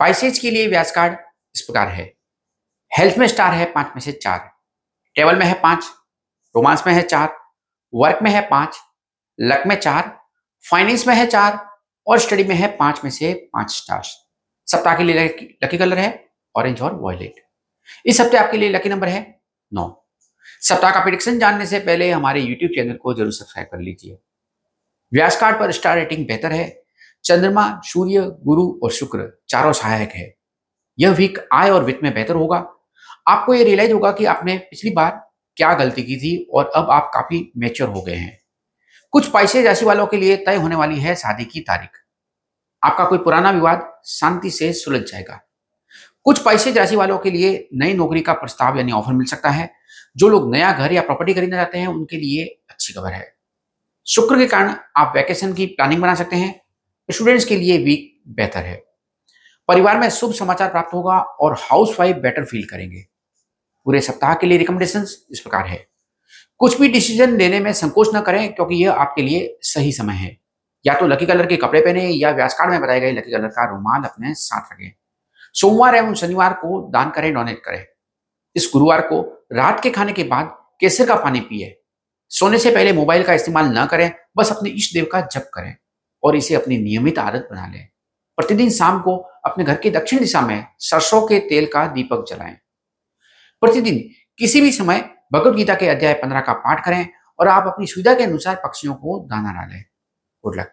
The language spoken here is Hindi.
पाइसेज के लिए व्यास कार्ड इस प्रकार है। हेल्थ में स्टार है, पाँच में से चार। टेबल में है पाँच रोमांस में है चार वर्क में है पाँच लक में चार फाइनेंस में है चार और स्टडी में है पाँच में से पाँच स्टार्स सप्ताह के लिए लकी कलर है ऑरेंज और वॉयलेट इस हफ़्ते आपके लिए लकी नंबर है नौ। सप्ताह का प्रिडिक्शन जानने से पहले हमारे यूट्यूब चैनल को ज़रूर सब्सक्राइब कर लीजिए। व्यास कार्ड पर स्टार रेटिंग बेहतर है चंद्रमा, सूर्य, गुरु और शुक्र चारों सहायक है। यह वीक आय और वित्त में बेहतर होगा। आपको यह रियलाइज़ होगा कि आपने पिछली बार क्या गलती की थी और अब आप काफ़ी मेच्योर हो गए हैं। कुछ पैसे राशि वालों के लिए तय होने वाली है शादी की तारीख। आपका कोई पुराना विवाद शांति से सुलझ जाएगा। कुछ पैसे राशि वालों के लिए नई नौकरी का प्रस्ताव यानी ऑफ़र मिल सकता है। जो लोग नया घर या प्रॉपर्टी खरीदना चाहते हैं उनके लिए अच्छी खबर है। शुक्र के कारण आप वैकेशन की प्लानिंग बना सकते हैं। स्टूडेंट्स के लिए वीक बेहतर है। परिवार में शुभ समाचार प्राप्त होगा और हाउस वाइफ बेटर फील करेंगे। पूरे सप्ताह के लिए रिकमेंडेशन इस प्रकार है। कुछ भी डिसीज़न लेने में संकोच न करें क्योंकि यह आपके लिए सही समय है। या तो लकी कलर के कपड़े पहने या व्यास कार्ड में बताए गए लकी कलर का रुमाल अपने साथ रखें। सोमवार एवं शनिवार को दान करें डोनेट करें। इस गुरुवार को रात के खाने के बाद केसर का पानी पिए। सोने से पहले मोबाइल का इस्तेमाल न करें, बस अपने इष्ट देव का जप करें। और इसे अपनी नियमित आदत बना लें। प्रतिदिन शाम को अपने घर की दक्षिण दिशा में सरसों के तेल का दीपक जलाएँ। प्रतिदिन किसी भी समय भगवत गीता के अध्याय पंद्रह का पाठ करें और आप अपनी सुविधा के अनुसार पक्षियों को दाना डालें। Good luck.